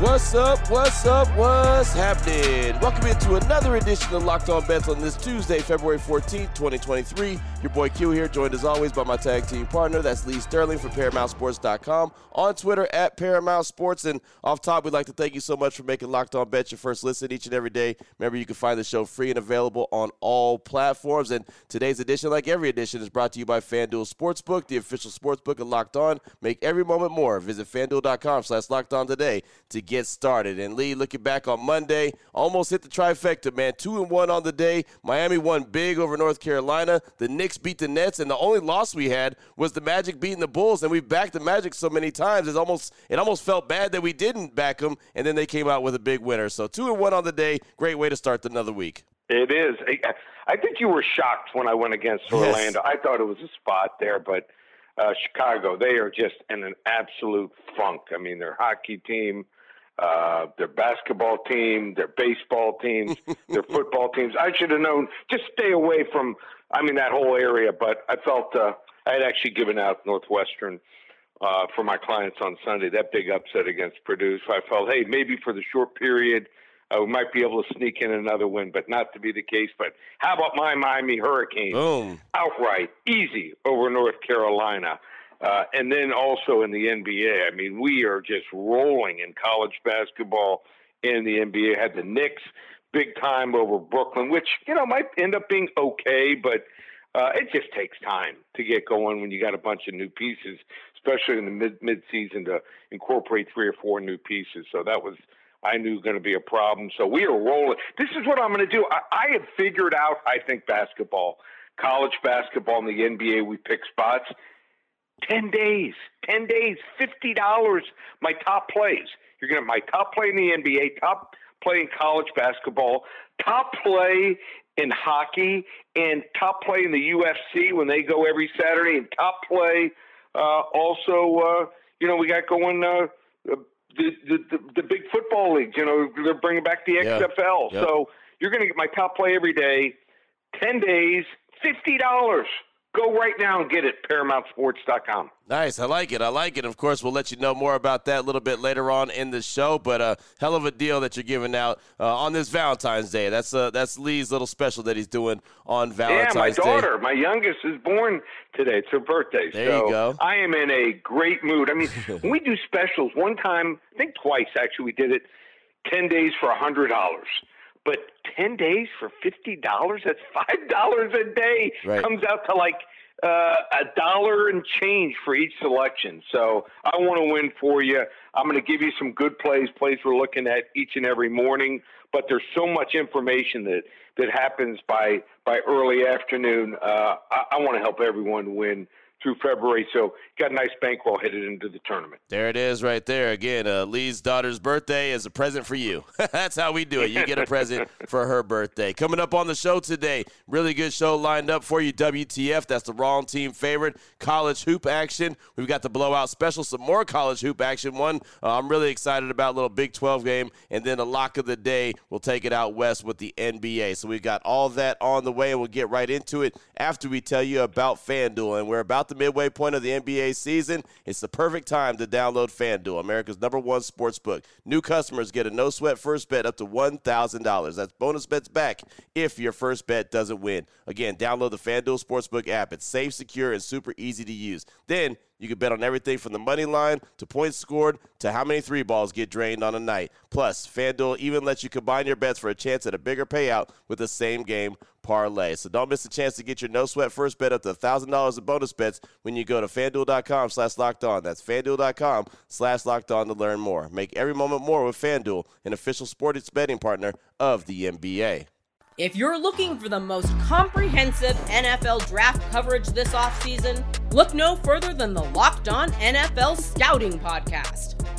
What's up? What's up? What's happening? Welcome into another edition of Locked On Bets on this Tuesday, February 14th, 2023. Your boy Q here, joined as always by my tag team partner. That's Lee Sterling from ParamountSports.com. On Twitter at Paramount Sports. And off top, we'd like to thank you so much for making Locked On Bets your first listen each and every day. Remember, you can find the show free and available on all platforms. And today's edition, like every edition, is brought to you by FanDuel Sportsbook, the official sportsbook of Locked On. Make every moment more. Visit FanDuel.com slash Locked On today to get started. And Lee, looking back on Monday, almost hit the trifecta, man. Two and one on the day. Miami won big over North Carolina. The Knicks beat the Nets, and the only loss we had was the Magic beating the Bulls. And we've backed the Magic so many times, it's almost it almost felt bad that we didn't back them, and then they came out with a big winner. So two and one on the day. Great way to start another week. It is. I think you were shocked when I went against Orlando. Yes. I thought it was a spot there, but uh, Chicago, they are just in an absolute funk. I mean, their hockey team uh, their basketball team, their baseball teams, their football teams. I should have known. Just stay away from. I mean that whole area. But I felt uh, I had actually given out Northwestern uh, for my clients on Sunday. That big upset against Purdue. So I felt, hey, maybe for the short period. Uh, we might be able to sneak in another win, but not to be the case. But how about my Miami Hurricanes? Boom. Outright, easy over North Carolina. Uh, and then also in the NBA, I mean, we are just rolling in college basketball in the NBA. Had the Knicks big time over Brooklyn, which you know might end up being okay, but uh, it just takes time to get going when you got a bunch of new pieces, especially in the mid mid season to incorporate three or four new pieces. So that was I knew going to be a problem. So we are rolling. This is what I'm going to do. I, I have figured out. I think basketball, college basketball, and the NBA, we pick spots 10 days, 10 days, $50. My top plays. You're going to my top play in the NBA, top play in college basketball, top play in hockey, and top play in the UFC when they go every Saturday, and top play uh, also, uh, you know, we got going uh, the, the, the, big football leagues. You know, they're bringing back the XFL. Yep. So you're going to get my top play every day, 10 days, $50. Go right now and get it, ParamountSports.com. Nice. I like it. I like it. Of course, we'll let you know more about that a little bit later on in the show, but a hell of a deal that you're giving out uh, on this Valentine's Day. That's uh, that's Lee's little special that he's doing on Valentine's Day. Yeah, my daughter, Day. my youngest, is born today. It's her birthday. There so you go. I am in a great mood. I mean, when we do specials, one time, I think twice actually, we did it 10 days for a $100. But 10 days for $50, that's $5 a day. Right. Comes out to like uh, a dollar and change for each selection. So I want to win for you. I'm going to give you some good plays, plays we're looking at each and every morning. But there's so much information that, that happens by, by early afternoon. Uh, I, I want to help everyone win through February. So got a nice bankroll headed into the tournament. There it is, right there. Again, uh, Lee's daughter's birthday is a present for you. That's how we do it. You get a present for her birthday. Coming up on the show today, really good show lined up for you. WTF? That's the wrong team favorite. College hoop action. We've got the blowout special. Some more college hoop action. One uh, I'm really excited about. Little Big 12 game, and then a lock of the day. We'll take it out west with the NBA. So we've got all that on the way, and we'll get right into it after we tell you about FanDuel. And we're about to the midway point of the NBA season, it's the perfect time to download FanDuel, America's number one sports book. New customers get a no sweat first bet up to $1,000. That's bonus bets back if your first bet doesn't win. Again, download the FanDuel Sportsbook app. It's safe, secure, and super easy to use. Then you can bet on everything from the money line to points scored to how many three balls get drained on a night. Plus, FanDuel even lets you combine your bets for a chance at a bigger payout with the same game parlay. So don't miss a chance to get your no sweat first bet up to $1,000 in bonus bets when you go to fanduel.com slash locked on. That's fanduel.com slash locked on to learn more. Make every moment more with Fanduel, an official sports betting partner of the NBA. If you're looking for the most comprehensive NFL draft coverage this offseason, look no further than the Locked On NFL Scouting Podcast.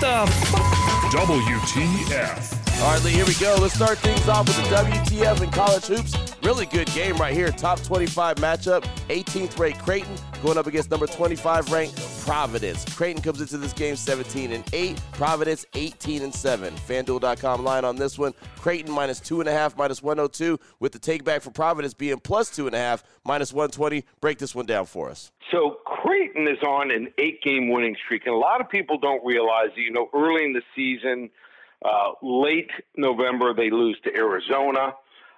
The WTF. All right, Lee, here we go. Let's start things off with the WTF and college hoops. Really good game right here. Top 25 matchup. 18th ranked Creighton going up against number 25 ranked Providence. Creighton comes into this game 17 and 8. Providence 18 and 7. FanDuel.com line on this one. Creighton minus two and a half, minus 102, with the take back for Providence being plus two and a half, minus 120. Break this one down for us. So Creighton is on an eight-game winning streak, and a lot of people don't realize that. You know, early in the season uh, late November, they lose to Arizona.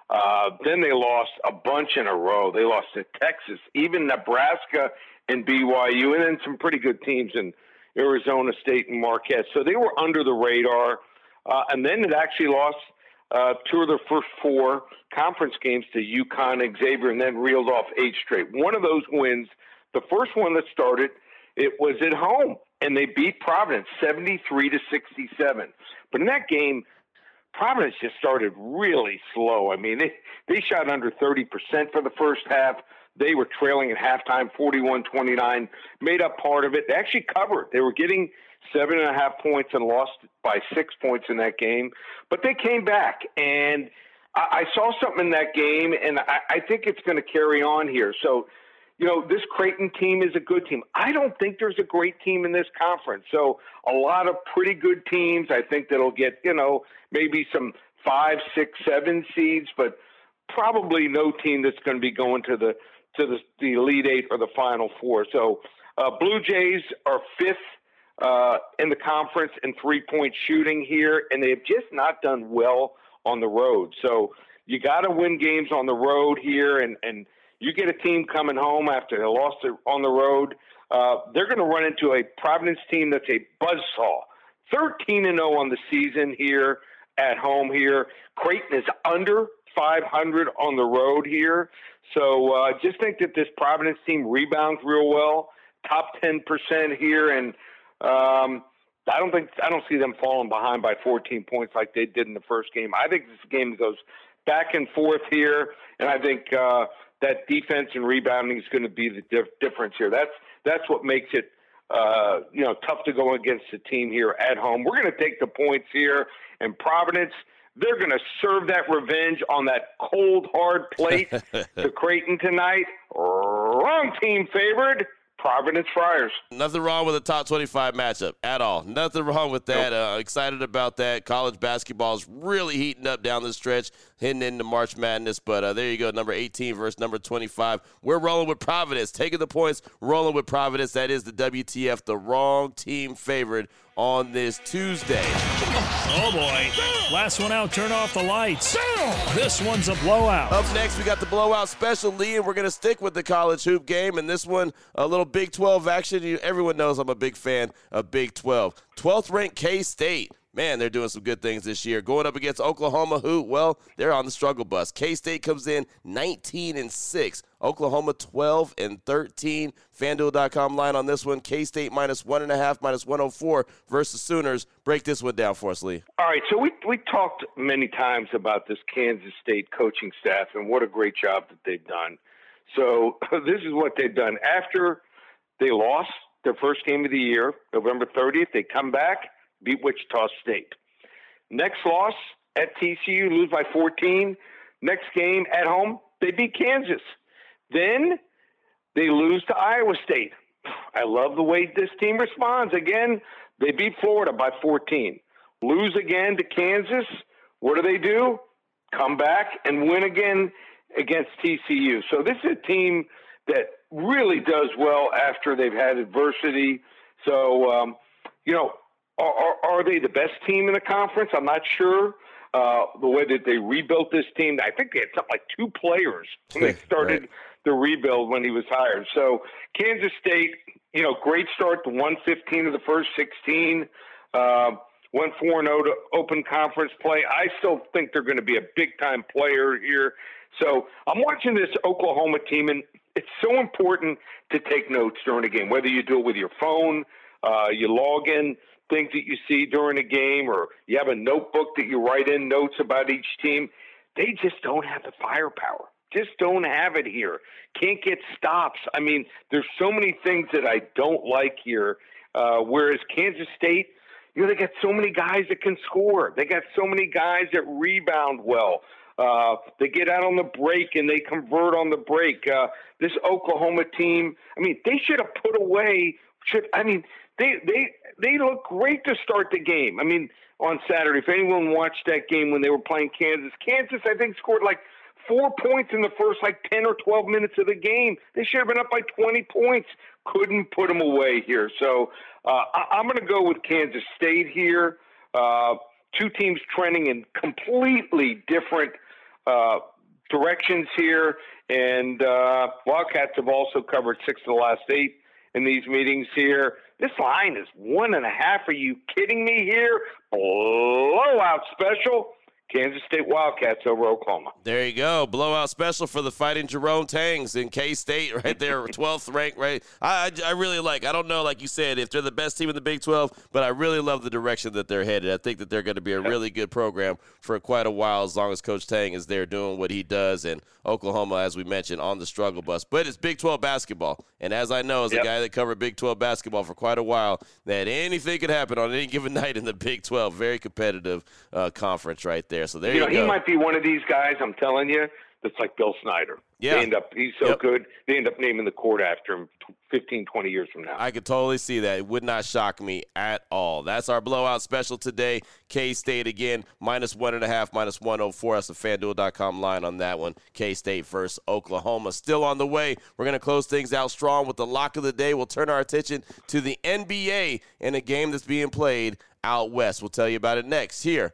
Uh, then they lost a bunch in a row. They lost to Texas, even Nebraska and BYU, and then some pretty good teams in Arizona State and Marquette. So they were under the radar. Uh, and then it actually lost uh, two of their first four conference games to UConn, Xavier, and then reeled off eight straight. One of those wins, the first one that started, it was at home, and they beat Providence 73 to 67. But in that game, Providence just started really slow. I mean, they, they shot under 30% for the first half. They were trailing at halftime 41 29, made up part of it. They actually covered. They were getting seven and a half points and lost by six points in that game. But they came back. And I, I saw something in that game, and I, I think it's going to carry on here. So you know, this Creighton team is a good team. I don't think there's a great team in this conference. So a lot of pretty good teams. I think that'll get, you know, maybe some five, six, seven seeds, but probably no team that's going to be going to the to the, the Elite Eight or the Final Four. So uh, Blue Jays are fifth uh, in the conference in three point shooting here, and they've just not done well on the road. So you got to win games on the road here, and and you get a team coming home after they lost on the road. Uh, they're going to run into a Providence team that's a buzzsaw. 13 and 0 on the season here at home here. Creighton is under 500 on the road here. So uh, just think that this Providence team rebounds real well, top 10% here, and um, I don't think I don't see them falling behind by 14 points like they did in the first game. I think this game goes back and forth here, and I think uh, that defense and rebounding is going to be the dif- difference here. That's that's what makes it uh, you know tough to go against the team here at home. We're going to take the points here, and Providence they're going to serve that revenge on that cold hard plate to Creighton tonight. Wrong team favored. Providence Friars. Nothing wrong with a top 25 matchup at all. Nothing wrong with that. Nope. Uh, excited about that. College basketball is really heating up down the stretch, heading into March Madness. But uh, there you go, number 18 versus number 25. We're rolling with Providence, taking the points, rolling with Providence. That is the WTF, the wrong team favored on this Tuesday. Oh boy. Last one out, turn off the lights. This one's a blowout. Up next, we got the blowout special, Lee, and we're going to stick with the college hoop game. And this one, a little Big 12 action. You, everyone knows I'm a big fan of Big 12. 12th ranked K State man, they're doing some good things this year. Going up against Oklahoma, who, well, they're on the struggle bus. K State comes in 19 and 6. Oklahoma 12 and 13. FanDuel.com line on this one. K State minus one and a half, minus 104 versus Sooners. Break this one down for us, Lee. All right. So we, we talked many times about this Kansas State coaching staff and what a great job that they've done. So this is what they've done. After they lost their first game of the year, November 30th, they come back beat Wichita State. Next loss at TCU, lose by 14. Next game at home, they beat Kansas. Then they lose to Iowa State. I love the way this team responds. Again, they beat Florida by 14. Lose again to Kansas. What do they do? come back and win again against TCU. So this is a team that really does well after they've had adversity. So, um, you know, are, are, they the best team in the conference? I'm not sure. Uh, the way that they rebuilt this team, I think they had something like two players when they started right. the rebuild when he was hired. So Kansas State, you know, great start to 115 of the first 16. Uh, went 4 0 to open conference play. I still think they're going to be a big time player here. So I'm watching this Oklahoma team, and it's so important to take notes during a game, whether you do it with your phone, uh, you log in things that you see during a game, or you have a notebook that you write in notes about each team. They just don't have the firepower. Just don't have it here. Can't get stops. I mean, there's so many things that I don't like here. Uh, whereas Kansas State, you know, they got so many guys that can score. They got so many guys that rebound well. Uh, they get out on the break and they convert on the break. Uh, this Oklahoma team, I mean, they should have put away. Should I mean, they they they look great to start the game. I mean, on Saturday, if anyone watched that game when they were playing Kansas, Kansas I think scored like four points in the first like 10 or 12 minutes of the game. They should have been up by 20 points. Couldn't put them away here. So uh, I, am going to go with Kansas State here. Uh, two teams trending in completely different uh, directions here. And uh, Wildcats have also covered six of the last eight in these meetings here. This line is one and a half. Are you kidding me here? Blowout special. Kansas State Wildcats over Oklahoma. There you go. Blowout special for the fighting Jerome Tangs in K State right there, 12th ranked, right? I, I, I, really like, I don't know, like you said, if they're the best team in the Big 12, but I really love the direction that they're headed. I think that they're going to be a really good program for quite a while as long as Coach Tang is there doing what he does. And Oklahoma, as we mentioned, on the struggle bus. But it's Big 12 basketball. And as I know, as yep. a guy that covered Big 12 basketball for quite a while, that anything could happen on any given night in the Big 12. Very competitive uh, conference right there there. So there you, you know, go. He might be one of these guys. I'm telling you, that's like Bill Snyder. Yeah. They end up, he's so yep. good, they end up naming the court after him 15, 20 years from now. I could totally see that. It would not shock me at all. That's our blowout special today. K State again, minus one and a half, minus 104. That's the fanduel.com line on that one. K State versus Oklahoma. Still on the way. We're going to close things out strong with the lock of the day. We'll turn our attention to the NBA in a game that's being played out west. We'll tell you about it next here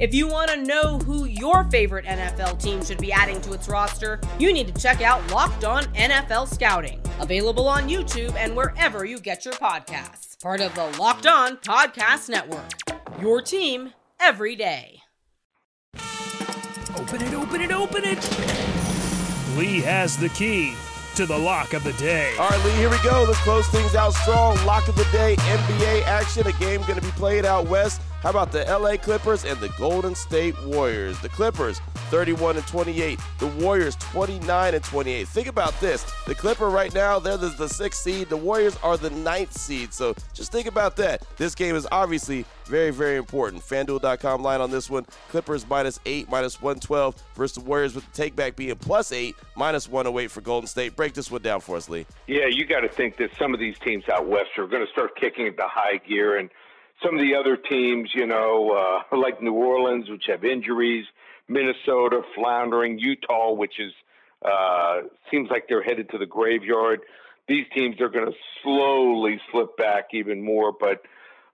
If you want to know who your favorite NFL team should be adding to its roster, you need to check out Locked On NFL Scouting, available on YouTube and wherever you get your podcasts. Part of the Locked On Podcast Network. Your team every day. Open it, open it, open it. Lee has the key to the lock of the day. All right, Lee, here we go. Let's close things out strong. Lock of the day, NBA action. A game going to be played out west. How about the LA Clippers and the Golden State Warriors? The Clippers 31 and 28, the Warriors 29 and 28. Think about this. The Clipper right now, they're the, the sixth seed. The Warriors are the ninth seed. So just think about that. This game is obviously very, very important. FanDuel.com line on this one. Clippers minus eight, minus 112 versus the Warriors with the take back being plus eight, minus 108 for Golden State. Break this one down for us, Lee. Yeah, you got to think that some of these teams out west are going to start kicking into high gear and – some of the other teams, you know, uh, like New Orleans, which have injuries, Minnesota floundering, Utah, which is uh, seems like they're headed to the graveyard. These teams are going to slowly slip back even more. But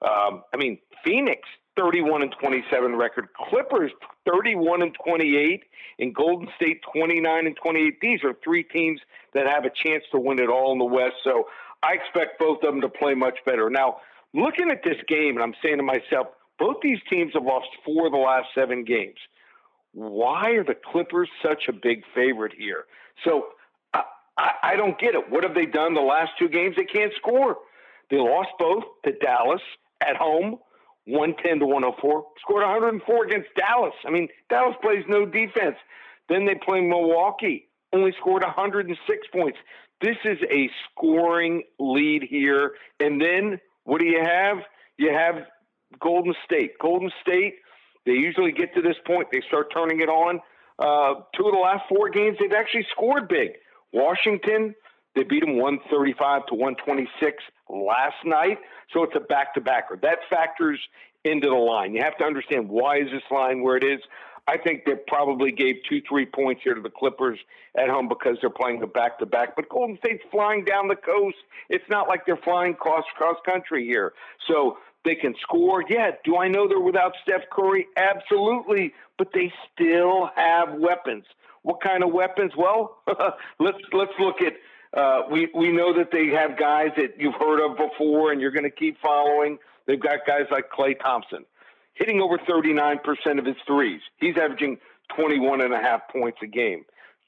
um, I mean, Phoenix 31 and 27 record, Clippers 31 and 28, and Golden State 29 and 28. These are three teams that have a chance to win it all in the West. So I expect both of them to play much better. Now looking at this game, and I'm saying to myself, both these teams have lost four of the last seven games. Why are the Clippers such a big favorite here? So I, I, I don't get it. What have they done the last two games? They can't score. They lost both to Dallas at home, 110 to 104. Scored 104 against Dallas. I mean, Dallas plays no defense. Then they play Milwaukee, only scored 106 points. This is a scoring lead here. And then what do you have? You have Golden State. Golden State, they usually get to this point, they start turning it on. Uh, two of the last four games, they've actually scored big. Washington, they beat them 135 to 126 last night. So it's a back to backer. That factors into the line. You have to understand why is this line where it is. I think they probably gave two, three points here to the Clippers at home because they're playing the back to back. But Golden State's flying down the coast. It's not like they're flying cross cross country here. So they can score. Yeah, do I know they're without Steph Curry? Absolutely. But they still have weapons. What kind of weapons? Well, let's let's look at uh, we we know that they have guys that you've heard of before, and you're going to keep following. They've got guys like Klay Thompson hitting over 39% of his threes. He's averaging 21 and a half points a game.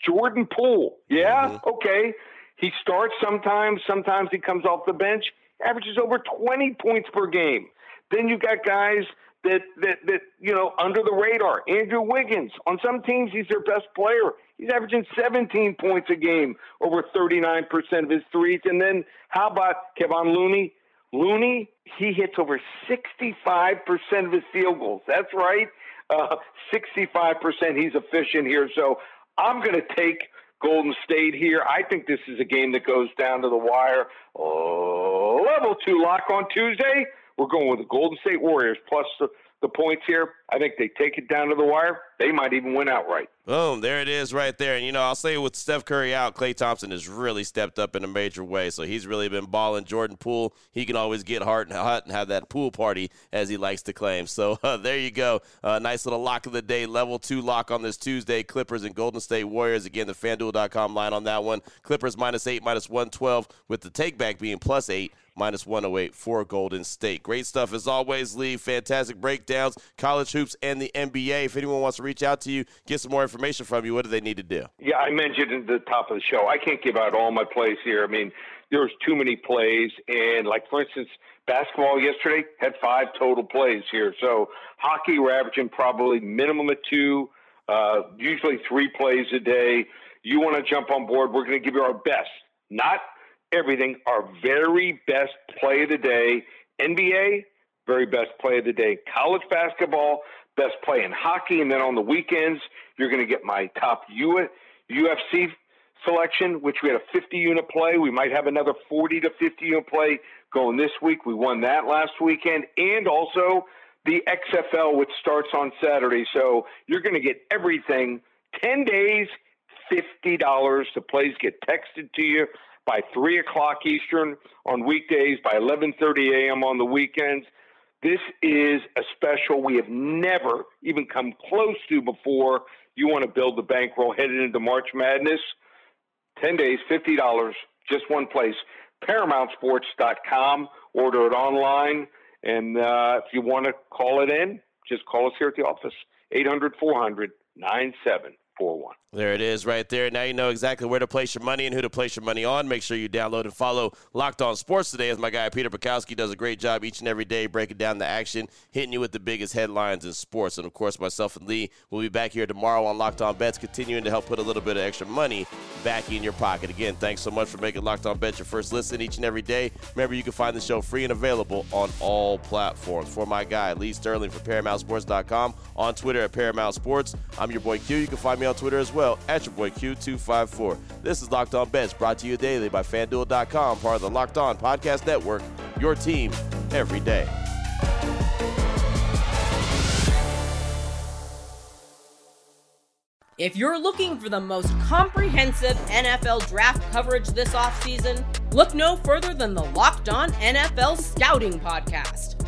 Jordan Poole, yeah, mm-hmm. okay. He starts sometimes, sometimes he comes off the bench, averages over 20 points per game. Then you've got guys that that that you know under the radar. Andrew Wiggins. On some teams, he's their best player. He's averaging 17 points a game, over 39% of his threes. And then how about Kevon Looney? Looney, he hits over 65% of his field goals. That's right. Uh, 65% he's efficient here. So I'm going to take Golden State here. I think this is a game that goes down to the wire. Oh, level two lock on Tuesday. We're going with the Golden State Warriors plus the the points here. I think they take it down to the wire. They might even win outright. Boom, there it is right there. And, you know, I'll say with Steph Curry out, Klay Thompson has really stepped up in a major way. So he's really been balling. Jordan Poole, he can always get hot and hot and have that pool party, as he likes to claim. So uh, there you go. Uh, nice little lock of the day, level two lock on this Tuesday. Clippers and Golden State Warriors. Again, the fanduel.com line on that one. Clippers minus eight, minus 112, with the takeback being plus eight minus 108 for Golden State. Great stuff as always, Lee. Fantastic breakdowns, college hoops, and the NBA. If anyone wants to reach out to you, get some more information from you, what do they need to do? Yeah, I mentioned at the top of the show, I can't give out all my plays here. I mean, there's too many plays. And, like, for instance, basketball yesterday had five total plays here. So, hockey, we're averaging probably minimum of two, uh, usually three plays a day. You want to jump on board, we're going to give you our best. Not everything, our very best play of the day. NBA, very best play of the day. College basketball, best play in hockey. And then on the weekends, you're going to get my top UFC selection, which we had a 50 unit play. We might have another 40 to 50 unit play going this week. We won that last weekend. And also the XFL, which starts on Saturday. So you're going to get everything 10 days, $50. The plays get texted to you by 3 o'clock Eastern on weekdays, by 11.30 a.m. on the weekends. This is a special we have never even come close to before. You want to build the bankroll headed into March Madness. 10 days, $50, just one place. ParamountSports.com. Order it online. And uh, if you want to call it in, just call us here at the office, 800 400 9741. There it is right there. Now you know exactly where to place your money and who to place your money on. Make sure you download and follow Locked On Sports today as my guy Peter Bukowski does a great job each and every day breaking down the action, hitting you with the biggest headlines in sports. And of course, myself and Lee will be back here tomorrow on Locked On Bets, continuing to help put a little bit of extra money back in your pocket. Again, thanks so much for making Locked On Bets your first listen each and every day. Remember, you can find the show free and available on all platforms. For my guy, Lee Sterling from ParamountSports.com, on Twitter at Paramount Sports. I'm your boy Q. You can find me on Twitter as well at your boy Q254. This is Locked On Bets, brought to you daily by FanDuel.com, part of the Locked On Podcast Network, your team every day. If you're looking for the most comprehensive NFL draft coverage this offseason, look no further than the Locked On NFL Scouting Podcast.